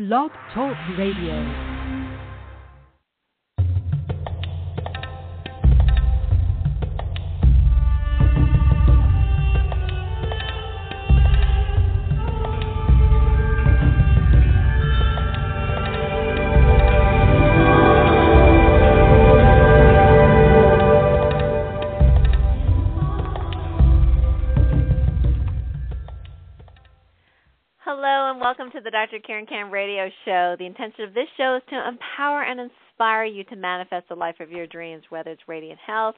Blog Talk Radio. Dr. Karen Kan radio show. The intention of this show is to empower and inspire you to manifest the life of your dreams, whether it's radiant health,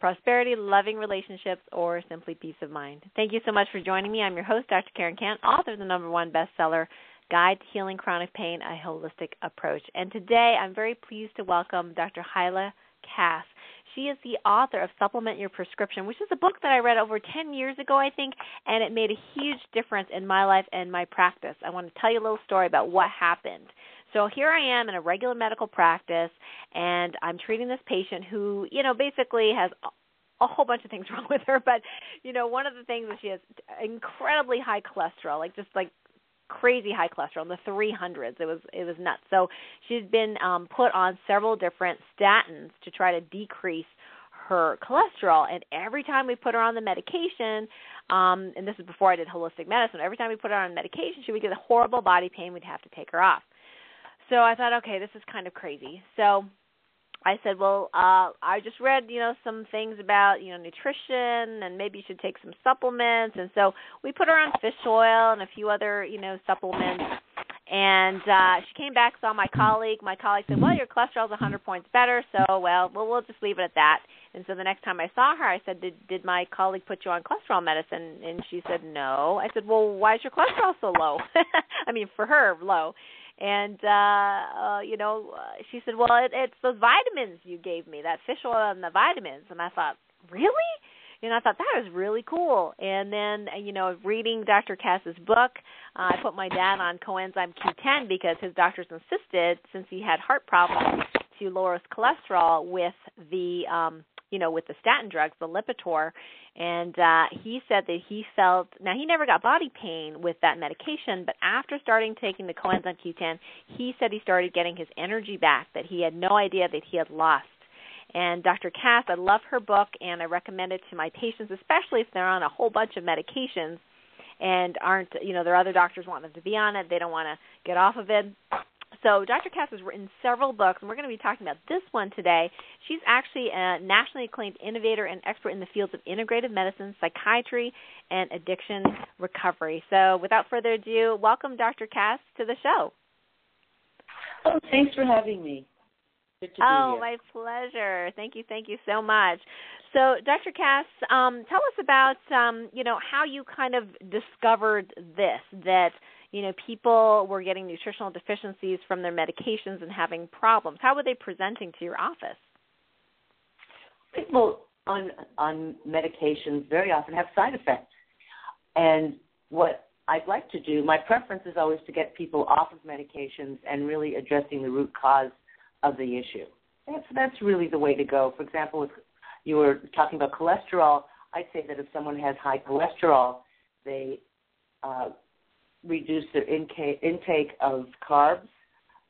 prosperity, loving relationships, or simply peace of mind. Thank you so much for joining me. I'm your host, Dr. Karen Kan, author of the number one bestseller, Guide to Healing Chronic Pain, A Holistic Approach. And today I'm very pleased to welcome Dr. Hyla Cass. She is the author of Supplement Your Prescription, which is a book that I read over 10 years ago, I think, and it made a huge difference in my life and my practice. I want to tell you a little story about what happened. So here I am in a regular medical practice, and I'm treating this patient who, you know, basically has a whole bunch of things wrong with her, but you know, one of the things is she has incredibly high cholesterol, like just like crazy high cholesterol in the 300s. It was it was nuts. So she'd been um, put on several different statins to try to decrease her cholesterol. And every time we put her on the medication, um, and this is before I did holistic medicine, every time we put her on medication, she would get a horrible body pain. We'd have to take her off. So I thought, okay, this is kind of crazy. So I said, well, uh, I just read, you know, some things about, you know, nutrition and maybe you should take some supplements. And so we put her on fish oil and a few other, you know, supplements. And uh, she came back, saw my colleague. My colleague said, well, your cholesterol's 100 points better, so, well, well, we'll just leave it at that. And so the next time I saw her, I said, did, did my colleague put you on cholesterol medicine? And she said, no. I said, well, why is your cholesterol so low? I mean, for her, low and uh, uh you know uh, she said well it, it's those vitamins you gave me that fish oil and the vitamins. And i thought really? You know i thought that was really cool. And then uh, you know reading dr cass's book uh, i put my dad on coenzyme q10 because his doctors insisted since he had heart problems to lower his cholesterol with the um you know with the statin drugs the lipitor and uh he said that he felt now he never got body pain with that medication but after starting taking the coenzyme q10 he said he started getting his energy back that he had no idea that he had lost and Dr. Cass, I love her book and I recommend it to my patients, especially if they're on a whole bunch of medications and aren't, you know, their other doctors want them to be on it. They don't want to get off of it. So Dr. Cass has written several books, and we're going to be talking about this one today. She's actually a nationally acclaimed innovator and expert in the fields of integrative medicine, psychiatry, and addiction recovery. So without further ado, welcome Dr. Cass to the show. Oh, thanks for having me. oh, my pleasure. Thank you, thank you so much. So, Dr. Cass, um, tell us about um, you know how you kind of discovered this that you know, people were getting nutritional deficiencies from their medications and having problems. How were they presenting to your office? People on on medications very often have side effects. And what I'd like to do, my preference is always to get people off of medications and really addressing the root cause of the issue. That's that's really the way to go. For example, if you were talking about cholesterol, I'd say that if someone has high cholesterol, they uh, reduce their intake intake of carbs,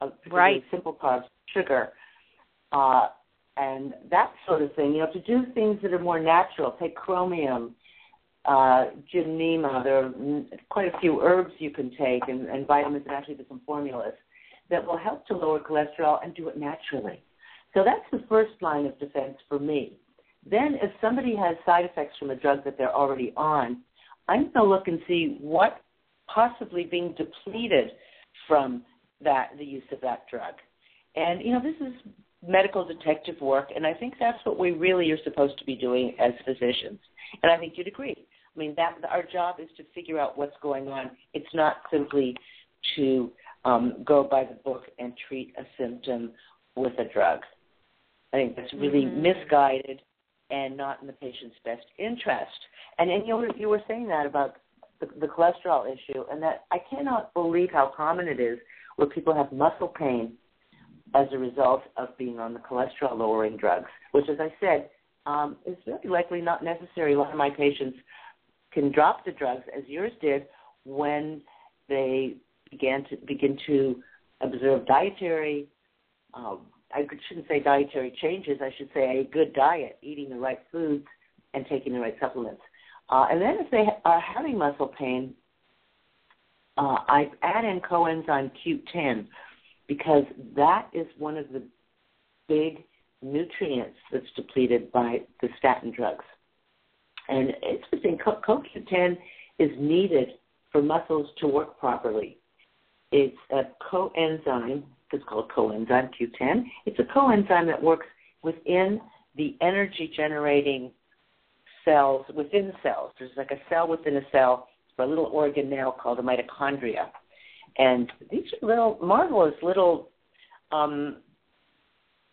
of right. simple carbs, sugar, uh, and that sort of thing. You know, to do things that are more natural. Take chromium, uh, gymnema. There are quite a few herbs you can take, and, and vitamins, and actually some formulas that will help to lower cholesterol and do it naturally. So that's the first line of defense for me. Then, if somebody has side effects from a drug that they're already on, I'm going to look and see what possibly being depleted from that the use of that drug. And you know, this is medical detective work, and I think that's what we really are supposed to be doing as physicians. And I think you'd agree. I mean, that our job is to figure out what's going on. It's not simply to um, go by the book and treat a symptom with a drug. I think that's really mm-hmm. misguided and not in the patient's best interest. And, and you, were, you were saying that about the, cholesterol issue, and that I cannot believe how common it is where people have muscle pain as a result of being on the cholesterol lowering drugs, which, as I said, um, is very likely not necessary. A lot of my patients can drop the drugs, as yours did, when they began to begin to observe dietary. Um, I shouldn't say dietary changes. I should say a good diet, eating the right foods and taking the right supplements. Uh, and then if they are having muscle pain, uh, I add in coenzyme Q10 because that is one of the big nutrients that's depleted by the statin drugs. And it's interesting, CoQ10 is needed for muscles to work properly. It's a coenzyme, it's called coenzyme Q10. It's a coenzyme that works within the energy generating cells within cells. There's like a cell within a cell, a little organelle called a mitochondria. And these are little, marvelous little, um,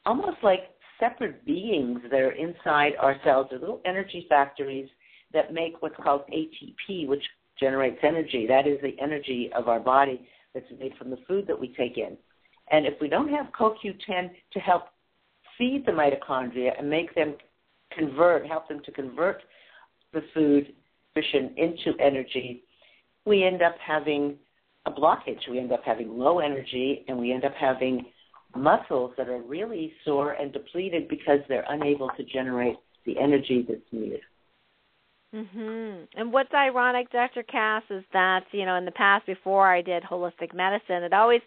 almost like separate beings that are inside our cells. They're little energy factories that make what's called ATP, which generates energy. That is the energy of our body that's made from the food that we take in. And if we don't have CoQ10 to help feed the mitochondria and make them convert, help them to convert the food nutrition into energy, we end up having a blockage. We end up having low energy and we end up having muscles that are really sore and depleted because they're unable to generate the energy that's needed. Mhm. And what's ironic, Dr. Cass, is that you know in the past before I did holistic medicine, it always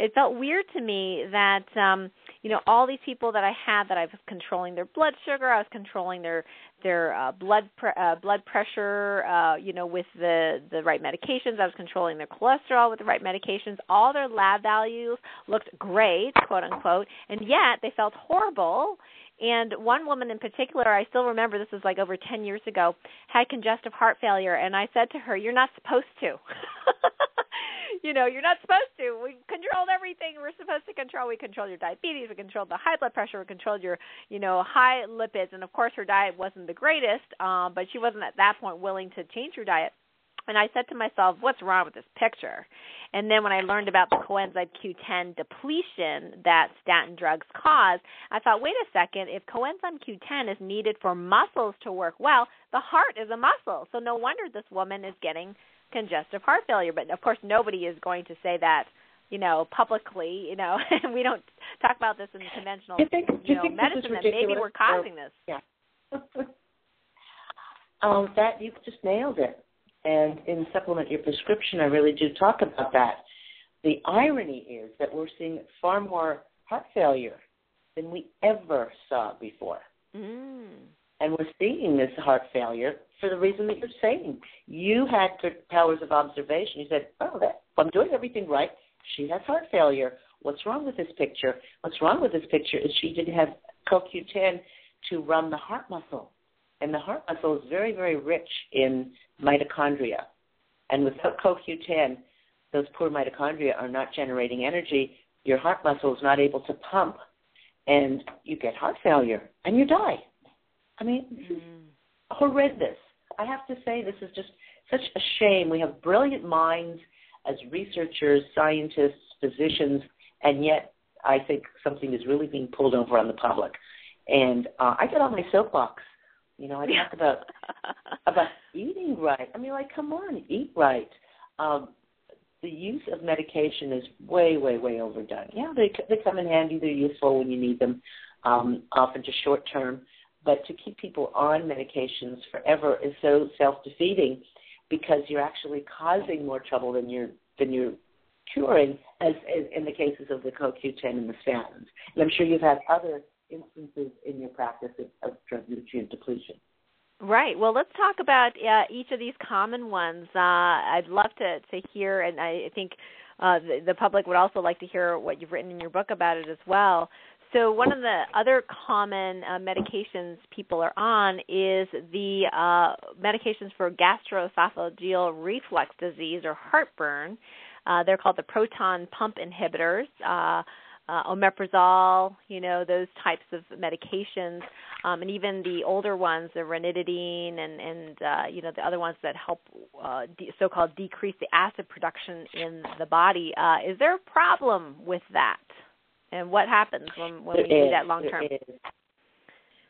it felt weird to me that um you know all these people that I had that I was controlling their blood sugar, I was controlling their their uh, blood pre- uh, blood pressure, uh, you know, with the the right medications. I was controlling their cholesterol with the right medications. All their lab values looked great, quote unquote, and yet they felt horrible. And one woman in particular, I still remember this was like over 10 years ago, had congestive heart failure. And I said to her, You're not supposed to. you know, you're not supposed to. We controlled everything we're supposed to control. We controlled your diabetes, we controlled the high blood pressure, we controlled your, you know, high lipids, and of course her diet wasn't the greatest, um, but she wasn't at that point willing to change her diet. And I said to myself, what's wrong with this picture? And then when I learned about the coenzyme Q10 depletion that statin drugs cause, I thought, wait a second, if coenzyme Q10 is needed for muscles to work well, the heart is a muscle. So no wonder this woman is getting congestive heart failure. But of course, nobody is going to say that, you know, publicly. You know, we don't talk about this in the conventional, you, think, you, know, medicine. That maybe we're causing this. Yeah. um, that you just nailed it. And in supplement your prescription, I really do talk about that. The irony is that we're seeing far more heart failure than we ever saw before. Mm. And we're seeing this heart failure for the reason that you're saying. You had good powers of observation. You said, oh, that, I'm doing everything right. She has heart failure. What's wrong with this picture? What's wrong with this picture is she didn't have CoQ10 to run the heart muscle. And the heart muscle is very, very rich in mitochondria. And without CoQ10, those poor mitochondria are not generating energy. Your heart muscle is not able to pump, and you get heart failure, and you die. I mean, this is mm. horrendous. I have to say, this is just such a shame. We have brilliant minds as researchers, scientists, physicians, and yet I think something is really being pulled over on the public. And uh, I get on my soapbox. You know, I talk about about eating right. I mean, like, come on, eat right. Um, the use of medication is way, way, way overdone. Yeah, they they come in handy. They're useful when you need them, um, often just short term. But to keep people on medications forever is so self-defeating because you're actually causing more trouble than you're than you're curing, as, as in the cases of the CoQ10 and the statins. And I'm sure you've had other instances in your practice of, of drug nutrient depletion. Right. Well, let's talk about uh, each of these common ones. Uh, I'd love to to hear, and I think uh, the, the public would also like to hear what you've written in your book about it as well. So one of the other common uh, medications people are on is the uh, medications for gastroesophageal reflux disease or heartburn. Uh, they're called the proton pump inhibitors. Uh, uh, omeprazole, you know, those types of medications, um, and even the older ones, the ranitidine, and and uh, you know the other ones that help uh, de- so-called decrease the acid production in the body. Uh, is there a problem with that? And what happens when, when we do that long term?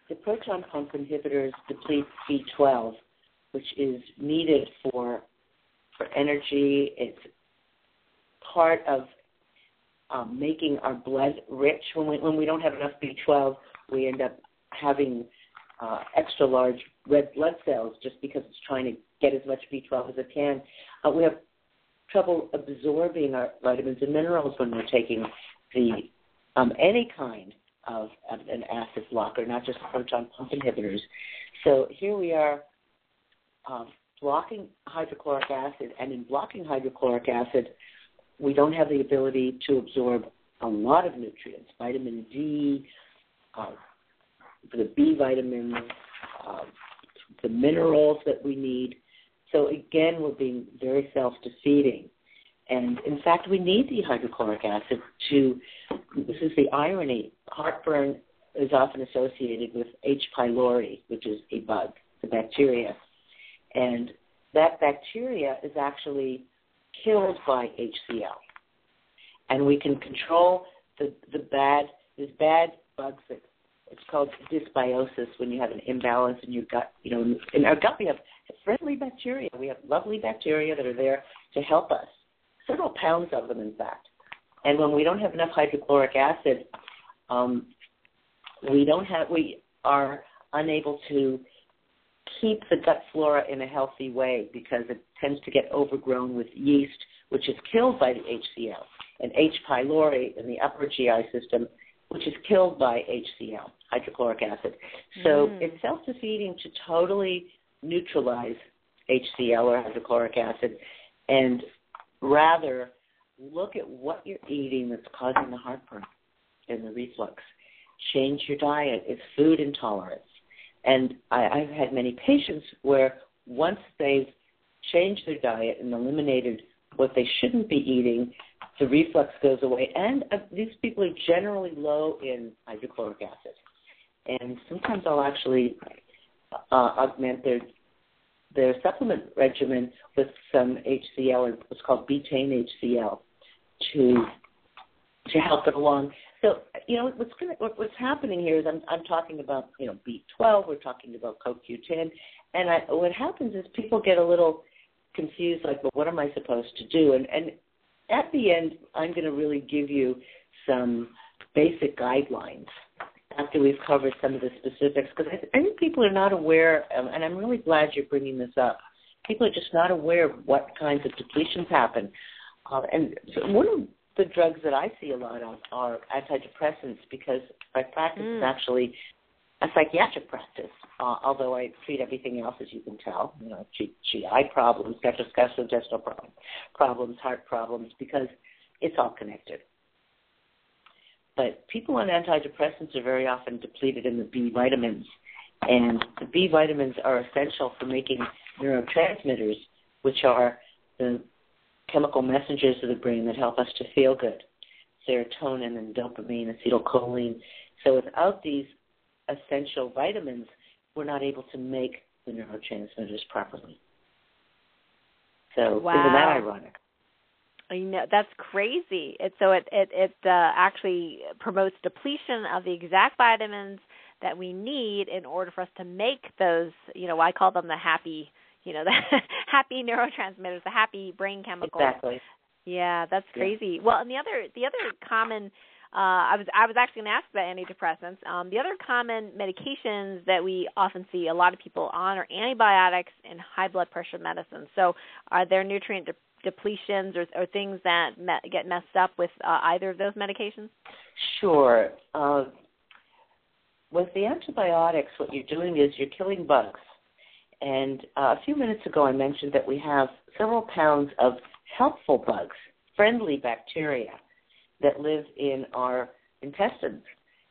The proton pump inhibitors deplete B12, which is needed for for energy. It's part of um, making our blood rich. When we when we don't have enough B12, we end up having uh, extra large red blood cells just because it's trying to get as much B12 as it can. Uh, we have trouble absorbing our vitamins and minerals when we're taking the um, any kind of, of an acid blocker, not just proton pump inhibitors. So here we are um, blocking hydrochloric acid, and in blocking hydrochloric acid, we don't have the ability to absorb a lot of nutrients, vitamin D, uh, the B vitamins, uh, the minerals that we need. So again, we're being very self-defeating. And in fact, we need the hydrochloric acid to, this is the irony, heartburn is often associated with H. pylori, which is a bug, the bacteria. And that bacteria is actually killed by HCl. And we can control the, the bad, these bad bugs that it's called dysbiosis when you have an imbalance in your gut. You know, in our gut we have friendly bacteria. We have lovely bacteria that are there to help us. Several pounds of them, in fact. And when we don't have enough hydrochloric acid, um, we don't have we are unable to keep the gut flora in a healthy way because it tends to get overgrown with yeast, which is killed by the HCl, and H. pylori in the upper GI system, which is killed by HCl, hydrochloric acid. So mm. it's self-defeating to totally neutralize HCl or hydrochloric acid, and rather look at what you're eating that's causing the heartburn and the reflux. Change your diet. It's food intolerance. And I, I've had many patients where once they've changed their diet and eliminated what they shouldn't be eating, the reflux goes away. And uh, these people are generally low in hydrochloric acid. And sometimes I'll actually uh, augment their their supplement regimen with some HCl, and what's called betaine HCl, to to help it along. So you know what's gonna, what's happening here is I'm I'm talking about you know B12, we're talking about CoQ10, and I, what happens is people get a little confused, like, well, what am I supposed to do? And and at the end, I'm going to really give you some basic guidelines after we've covered some of the specifics, because I, I think people are not aware, um, and I'm really glad you're bringing this up. People are just not aware of what kinds of depletions happen. Uh, and so one of the drugs that I see a lot of are antidepressants because my practice mm. is actually a psychiatric practice. Uh, although I treat everything else, as you can tell, you know, G- GI problems, gastrointestinal problems, problems, heart problems, because it's all connected. But people on antidepressants are very often depleted in the B vitamins, and the B vitamins are essential for making neurotransmitters, which are the chemical messengers of the brain that help us to feel good serotonin and dopamine, acetylcholine. So without these essential vitamins, we're not able to make the neurotransmitters properly. So wow. isn't that ironic? You know that's crazy. It, so it it it uh, actually promotes depletion of the exact vitamins that we need in order for us to make those. You know, I call them the happy you know the happy neurotransmitters, the happy brain chemicals. Exactly. Yeah, that's crazy. Yeah. Well, and the other the other common uh, I was I was actually going to ask about antidepressants. Um, the other common medications that we often see a lot of people on are antibiotics and high blood pressure medicines. So, are there nutrient de- depletions or, or, things that me- get messed up with uh, either of those medications? Sure. Uh, with the antibiotics, what you're doing is you're killing bugs. And uh, a few minutes ago, I mentioned that we have several pounds of helpful bugs, friendly bacteria that live in our intestines.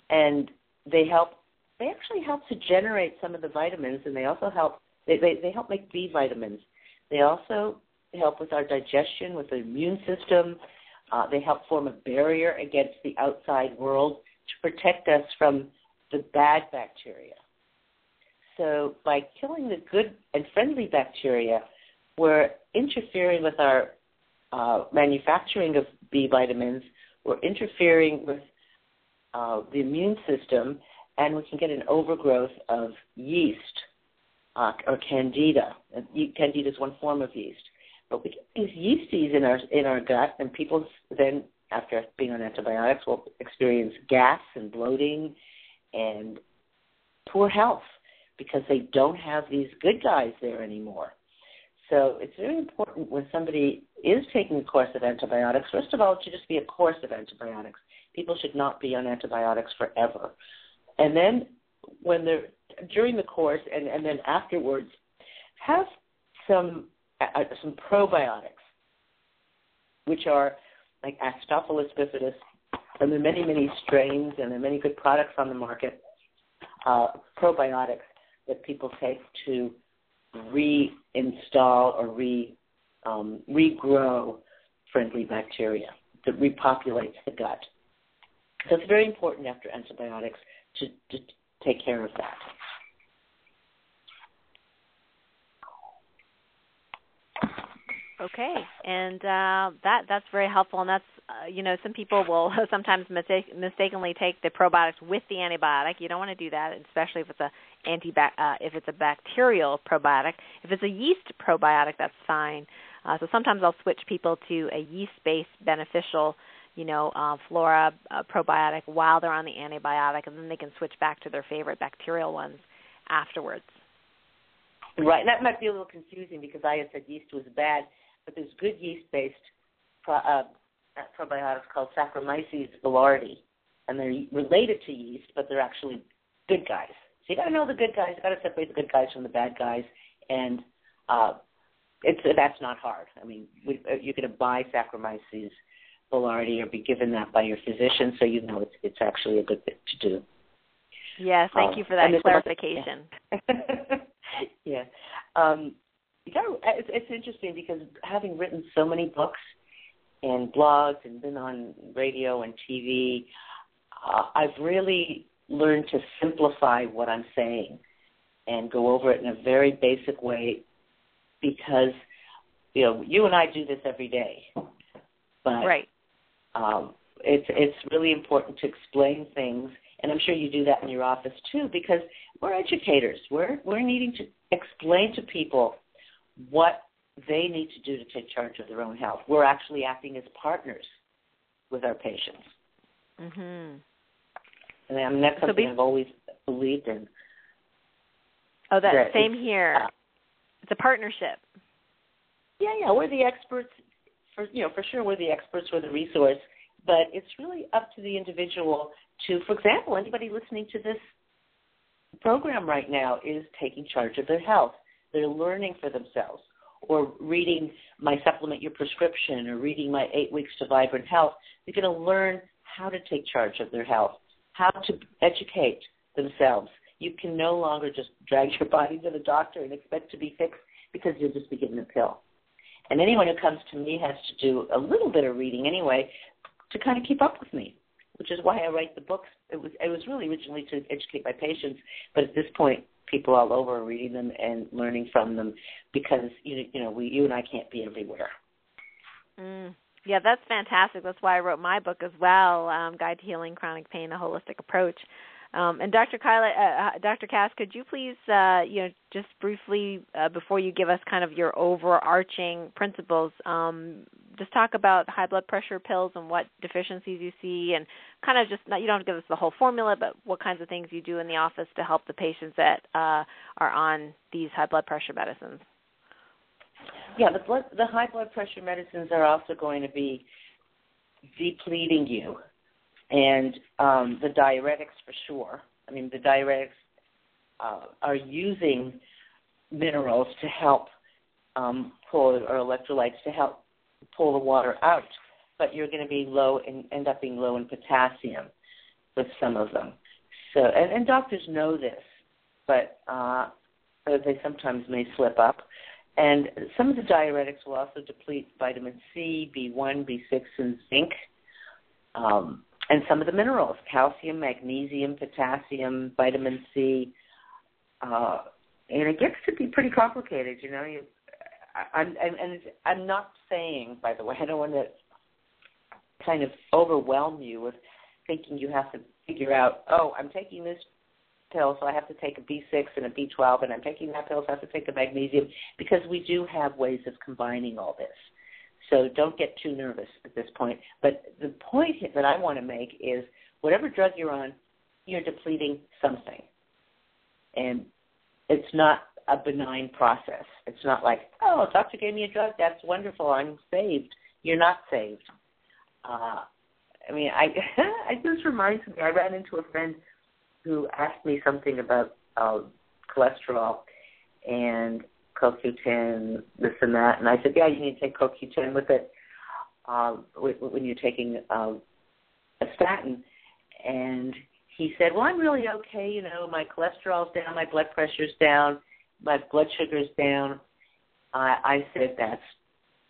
And they help, they actually help to generate some of the vitamins, and they also help, they, they, they help make B vitamins. They also help with our digestion, with the immune system. Uh, they help form a barrier against the outside world to protect us from the bad bacteria. So by killing the good and friendly bacteria, we're interfering with our uh, manufacturing of B vitamins. We're interfering with uh, the immune system, and we can get an overgrowth of yeast uh, or candida. Candida is one form of yeast. But we get these yeasties in our in our gut, and people then after being on antibiotics will experience gas and bloating and poor health because they don't have these good guys there anymore. So it's very important when somebody is taking a course of antibiotics, first of all, it should just be a course of antibiotics. People should not be on antibiotics forever. And then when they're during the course and, and then afterwards, have some uh, some probiotics, which are like acidophilus bifidus, and there are many many strains and there are many good products on the market. Uh, probiotics that people take to reinstall or re um, regrow friendly bacteria that repopulates the gut. So it's very important after antibiotics to, to take care of that. Okay, and uh, that that's very helpful, and that's uh, you know some people will sometimes mistake, mistakenly take the probiotics with the antibiotic. You don't want to do that, especially if it's a anti uh, if it's a bacterial probiotic. If it's a yeast probiotic, that's fine. Uh, so sometimes I'll switch people to a yeast-based beneficial, you know, uh, flora uh, probiotic while they're on the antibiotic, and then they can switch back to their favorite bacterial ones afterwards. Right, and that might be a little confusing because I had said yeast was bad but there's good yeast-based pro, uh, probiotics called Saccharomyces boulardii, and they're related to yeast, but they're actually good guys. So you got to know the good guys. You got to separate the good guys from the bad guys, and uh, it's that's not hard. I mean, we, uh, you can buy Saccharomyces boulardii or be given that by your physician, so you know it's it's actually a good thing to do. Yes, thank um, you for that clarification. Yeah. yeah. Um, it's, it's interesting because having written so many books and blogs and been on radio and TV, uh, I've really learned to simplify what I'm saying and go over it in a very basic way because you know you and I do this every day, but right. um, it's it's really important to explain things, and I'm sure you do that in your office too because we're educators. We're we're needing to explain to people what they need to do to take charge of their own health. We're actually acting as partners with our patients. Mm-hmm. And I mean, that's something so be- I've always believed in. Oh, that, that same here. Uh, it's a partnership. Yeah, yeah, we're the experts. For you know, for sure, we're the experts. We're the resource. But it's really up to the individual to, for example, anybody listening to this program right now is taking charge of their health they're learning for themselves or reading my supplement your prescription or reading my eight weeks to vibrant health they're going to learn how to take charge of their health how to educate themselves you can no longer just drag your body to the doctor and expect to be fixed because you'll just be given a pill and anyone who comes to me has to do a little bit of reading anyway to kind of keep up with me which is why I write the books. It was it was really originally to educate my patients, but at this point, people all over reading them and learning from them because you you know we you and I can't be everywhere. Mm. Yeah, that's fantastic. That's why I wrote my book as well, um, Guide to Healing Chronic Pain: A Holistic Approach. Um, and Dr. Hyla, uh, uh, Dr. Cass, could you please, uh, you know, just briefly uh, before you give us kind of your overarching principles, um, just talk about high blood pressure pills and what deficiencies you see, and kind of just not, you don't give us the whole formula, but what kinds of things you do in the office to help the patients that uh, are on these high blood pressure medicines. Yeah, the blood, the high blood pressure medicines are also going to be depleting you and um, the diuretics for sure. I mean, the diuretics uh, are using minerals to help um, pull or electrolytes to help pull the water out, but you're going to be low and end up being low in potassium with some of them. So, and, and doctors know this, but uh, they sometimes may slip up. And some of the diuretics will also deplete vitamin C, B1, B6, and zinc. Um, and some of the minerals calcium, magnesium, potassium, vitamin C. Uh, and it gets to be pretty complicated, you know. You, I'm, and I'm not saying, by the way, I don't want to kind of overwhelm you with thinking you have to figure out, oh, I'm taking this pill, so I have to take a B6 and a B12, and I'm taking that pill, so I have to take a magnesium because we do have ways of combining all this. So don't get too nervous at this point. But the point that I want to make is whatever drug you're on, you're depleting something. And it's not a benign process. It's not like, oh, doctor gave me a drug, that's wonderful, I'm saved. You're not saved. Uh, I mean, I, I this reminds me. I ran into a friend who asked me something about uh, cholesterol and CoQ10, this and that, and I said, yeah, you need to take CoQ10 with it um, when you're taking um, a statin. And he said, well, I'm really okay. You know, my cholesterol's down, my blood pressure's down, my blood sugar's down. I, I said, that's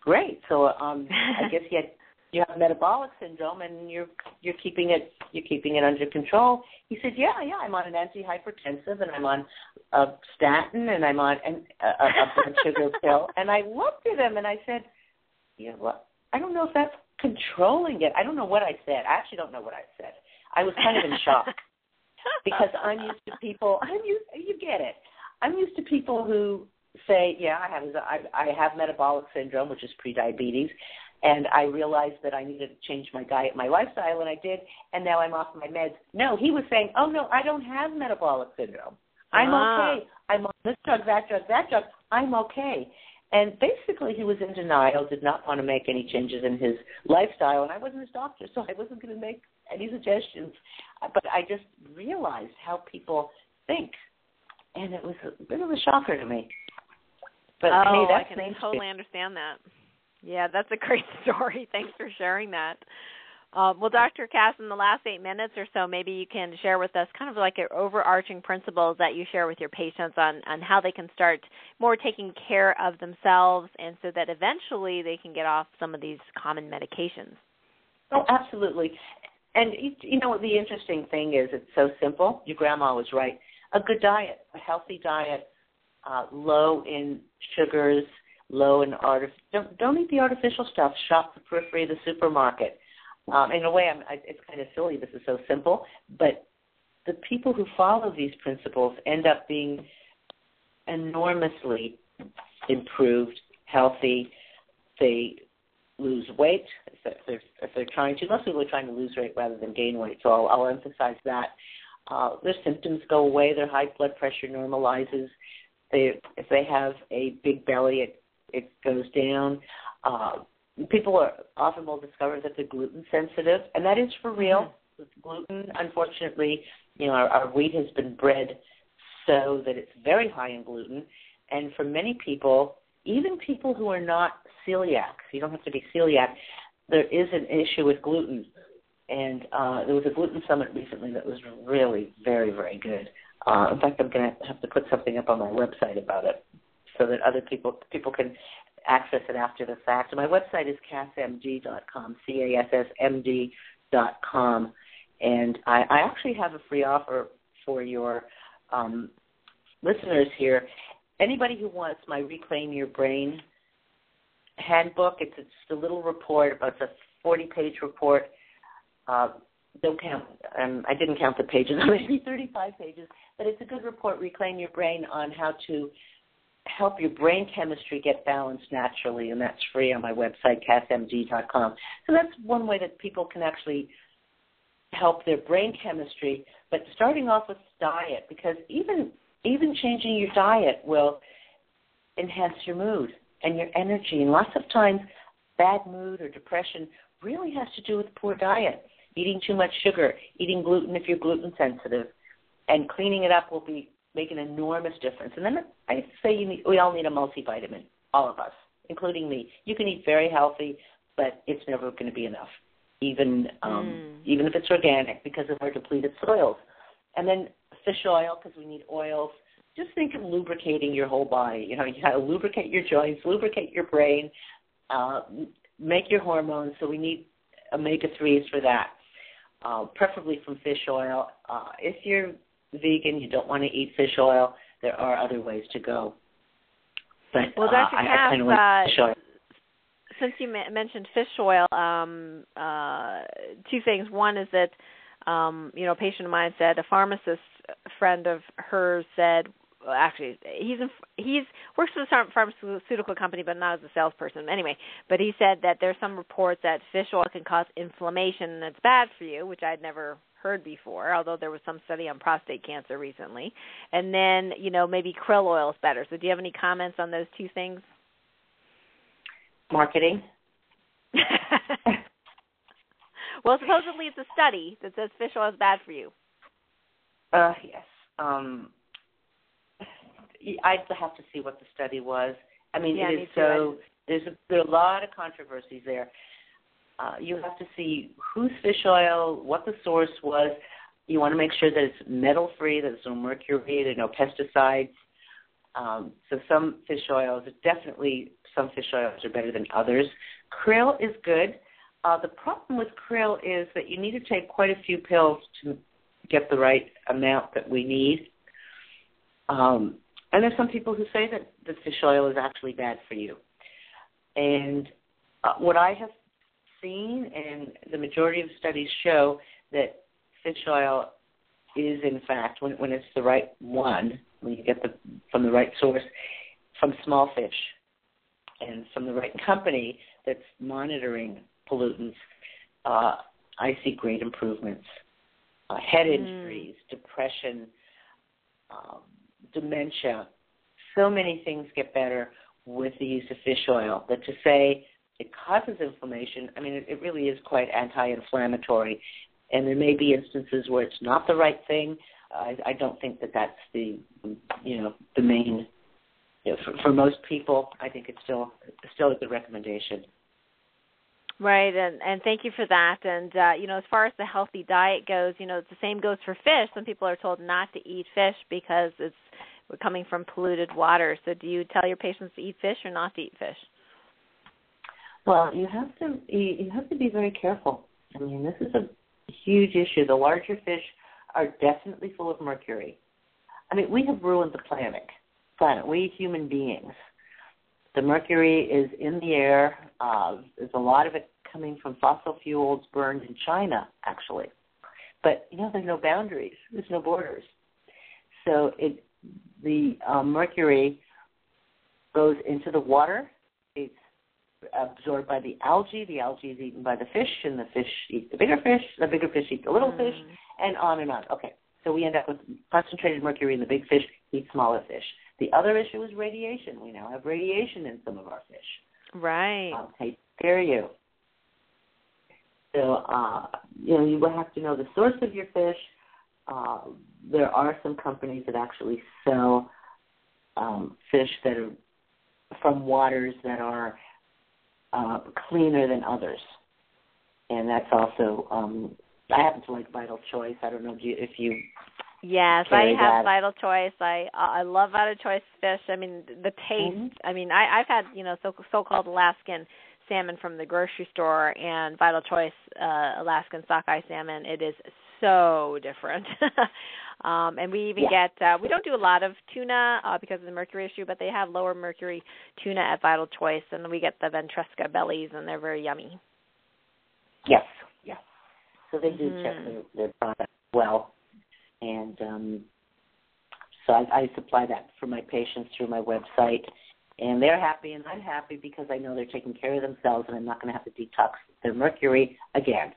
great. So um, I guess he had you have metabolic syndrome and you're you're keeping it you're keeping it under control. He said, yeah, yeah, I'm on an antihypertensive and I'm on a statin and I'm on an, a, a blood sugar pill. And I looked at him and I said, yeah, well, I don't know if that's controlling it. I don't know what I said. I actually don't know what I said. I was kind of in shock because I'm used to people. I'm used. You get it. I'm used to people who say, yeah, I have I, I have metabolic syndrome, which is prediabetes, and I realized that I needed to change my diet, my lifestyle, and I did, and now I'm off my meds. No, he was saying, oh no, I don't have metabolic syndrome. I'm ah. okay. I'm on this drug, that drug, that drug. I'm okay. And basically, he was in denial, did not want to make any changes in his lifestyle, and I wasn't his doctor, so I wasn't going to make any suggestions. But I just realized how people think, and it was a bit of a shocker to me. But oh, hey, that's I can totally understand that. Yeah, that's a great story. Thanks for sharing that. Uh, well, Dr. Cass, in the last eight minutes or so, maybe you can share with us kind of like an overarching principles that you share with your patients on, on how they can start more taking care of themselves and so that eventually they can get off some of these common medications. Oh, absolutely. And, you know, the interesting thing is it's so simple. Your grandma was right. A good diet, a healthy diet, uh, low in sugars, low in artif- don't don't eat the artificial stuff. Shop the periphery of the supermarket. Um, in a way, I'm, I, it's kind of silly. This is so simple, but the people who follow these principles end up being enormously improved, healthy. They lose weight if they're, if they're trying to. Most people are trying to lose weight rather than gain weight, so I'll, I'll emphasize that. Uh, their symptoms go away. Their high blood pressure normalizes. They, if they have a big belly, it it goes down. Uh, people are often will discover that they're gluten sensitive, and that is for real. Mm-hmm. With gluten, unfortunately, you know, our, our wheat has been bred so that it's very high in gluten, and for many people, even people who are not celiacs, you don't have to be celiac, there is an issue with gluten. And uh, there was a gluten summit recently that was really very, very good. Uh, in fact, I'm going to have to put something up on my website about it so that other people people can access it after the fact. my website is cassmd.com, C-A-S-S-M-D dot com, and I, I actually have a free offer for your um, listeners here. Anybody who wants my Reclaim Your Brain handbook, it's it's a little report, about a 40-page report. Uh, don't count. Um, I didn't count the pages. Maybe 35 pages, but it's a good report. Reclaim Your Brain on how to help your brain chemistry get balanced naturally, and that's free on my website, cassmd.com. So that's one way that people can actually help their brain chemistry. But starting off with diet, because even even changing your diet will enhance your mood and your energy. And lots of times, bad mood or depression really has to do with poor diet, eating too much sugar, eating gluten if you're gluten sensitive, and cleaning it up will be make an enormous difference. And then I say you need, we all need a multivitamin, all of us, including me. You can eat very healthy, but it's never going to be enough, even um, mm. even if it's organic, because of our depleted soils. And then fish oil, because we need oils. Just think of lubricating your whole body. You know, you got to lubricate your joints, lubricate your brain, uh, make your hormones. So we need omega threes for that, uh, preferably from fish oil. Uh, if you're vegan, you don't want to eat fish oil, there are other ways to go. But well, Dr. Uh, Cass, I, I uh, since you ma- mentioned fish oil, um, uh, two things. One is that um, you know, a patient of mine said a pharmacist friend of hers said well, actually he's in, he's works for a pharmaceutical company but not as a salesperson. Anyway but he said that there's some reports that fish oil can cause inflammation and it's bad for you which i'd never heard before although there was some study on prostate cancer recently. And then you know maybe krill oil is better. So do you have any comments on those two things? Marketing. Well supposedly it's a study that says fish oil is bad for you. Uh yes. Um I'd have to see what the study was. I mean, yeah, it is so. There's a, there are a lot of controversies there. Uh, you have to see whose fish oil, what the source was. You want to make sure that it's metal free, that there's no mercury, there's no pesticides. Um, so some fish oils, definitely some fish oils are better than others. Krill is good. Uh, the problem with krill is that you need to take quite a few pills to get the right amount that we need. Um, and there's some people who say that the fish oil is actually bad for you. And uh, what I have seen, and the majority of studies show that fish oil is, in fact, when, when it's the right one, when you get the from the right source, from small fish, and from the right company that's monitoring pollutants, uh, I see great improvements. Uh, head mm. injuries, depression, um, dementia. So many things get better with the use of fish oil. But to say it causes inflammation, I mean, it, really is quite anti-inflammatory. And there may be instances where it's not the right thing. I, I don't think that that's the, you know, the main. You know, for, for most people, I think it's still still a good recommendation. Right, and and thank you for that. And uh, you know, as far as the healthy diet goes, you know, the same goes for fish. Some people are told not to eat fish because it's coming from polluted water. So, do you tell your patients to eat fish or not to eat fish? Well, you have to you have to be very careful. I mean, this is a huge issue. The larger fish are definitely full of mercury. I mean, we have ruined the planet. Planet. We human beings the mercury is in the air. Uh, there's a lot of it coming from fossil fuels burned in China, actually. But you know, there's no boundaries. There's no borders. So it, the uh, mercury goes into the water. It's absorbed by the algae. The algae is eaten by the fish, and the fish eat the bigger fish. The bigger fish eat the little mm. fish, and on and on. Okay, so we end up with concentrated mercury in the big fish eat smaller fish. The other issue is radiation. We now have radiation in some of our fish. Right. Care of you. So, uh, you know, you will have to know the source of your fish. Uh, there are some companies that actually sell um, fish that are from waters that are uh, cleaner than others, and that's also. Um, I happen to like Vital Choice. I don't know if you, if you Yes, I have. Vital Choice. I I love Vital Choice fish. I mean, the taste. Mm-hmm. I mean, I I've had you know so so-called Alaskan salmon from the grocery store and Vital Choice uh Alaskan sockeye salmon. It is so different. um and we even yeah. get uh we don't do a lot of tuna uh because of the mercury issue, but they have lower mercury tuna at Vital Choice and we get the Ventresca bellies and they're very yummy. Yes, yes. So they do mm-hmm. check their, their product well and um, so I, I supply that for my patients through my website, and they're happy and I'm happy because I know they're taking care of themselves, and I'm not going to have to detox their mercury again.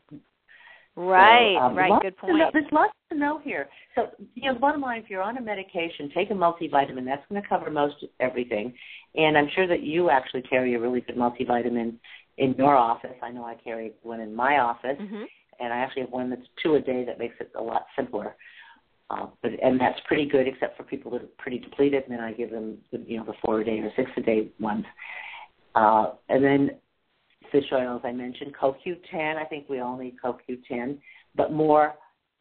Right, so, um, right. Good point. Know, there's lots to know here. So, you know, the bottom line, if you're on a medication, take a multivitamin. That's going to cover most everything. And I'm sure that you actually carry a really good multivitamin in your office. I know I carry one in my office, mm-hmm. and I actually have one that's two a day that makes it a lot simpler. Uh, but and that's pretty good, except for people that are pretty depleted. And then I give them, you know, the four a day or six a day ones. Uh, and then fish oils I mentioned, CoQ10. I think we all need CoQ10, but more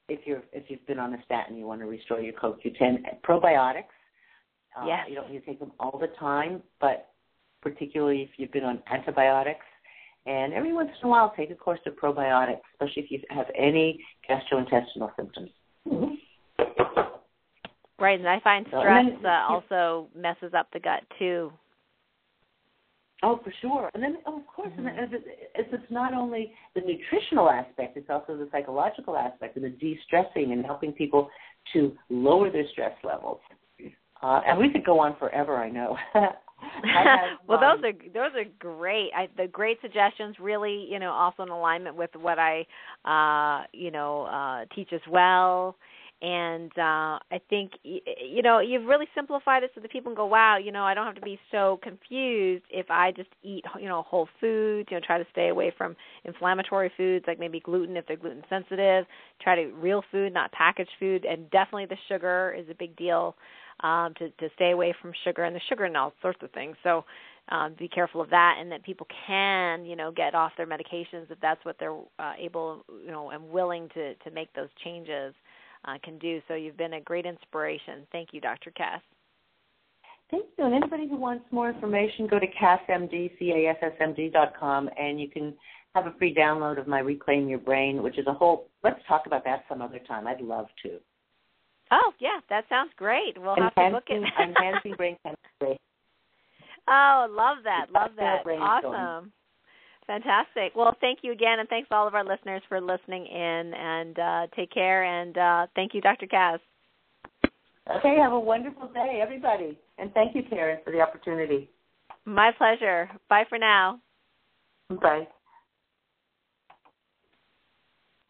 if you're if you've been on a statin, you want to restore your CoQ10. Probiotics. Uh, yes. You don't need to take them all the time, but particularly if you've been on antibiotics. And every once in a while, take a course of probiotics, especially if you have any gastrointestinal symptoms. Right, and I find stress uh, also messes up the gut too. Oh, for sure. And then, oh, of course, mm-hmm. and if, it, it's not only the nutritional aspect, it's also the psychological aspect and the de-stressing and helping people to lower their stress levels. Uh, and we could go on forever, I know. I well, those are those are great. I, the great suggestions, really, you know, also in alignment with what I, uh, you know, uh, teach as well and uh I think you know you've really simplified it so that people can go wow you know I don't have to be so confused if I just eat you know whole foods you know try to stay away from inflammatory foods like maybe gluten if they're gluten sensitive try to eat real food not packaged food. And definitely the sugar is a big deal um to to stay away from sugar and the sugar and all sorts of things. So um, be careful of that, and that people can, you know, get off their medications if that's what they're uh, able, you know, and willing to to make those changes uh, can do. So you've been a great inspiration. Thank you, Dr. Cass. Thank you. And anybody who wants more information, go to cassmd, C-A-S-S-M-D dot com, and you can have a free download of my Reclaim Your Brain, which is a whole. Let's talk about that some other time. I'd love to. Oh yeah, that sounds great. We'll enhancing, have to look at enhancing brain chemistry. Oh, love that, love that. Awesome. Fantastic. Well, thank you again, and thanks to all of our listeners for listening in. And uh, take care. And uh, thank you, Dr. Cass. Okay. Have a wonderful day, everybody. And thank you, Karen, for the opportunity. My pleasure. Bye for now. Bye.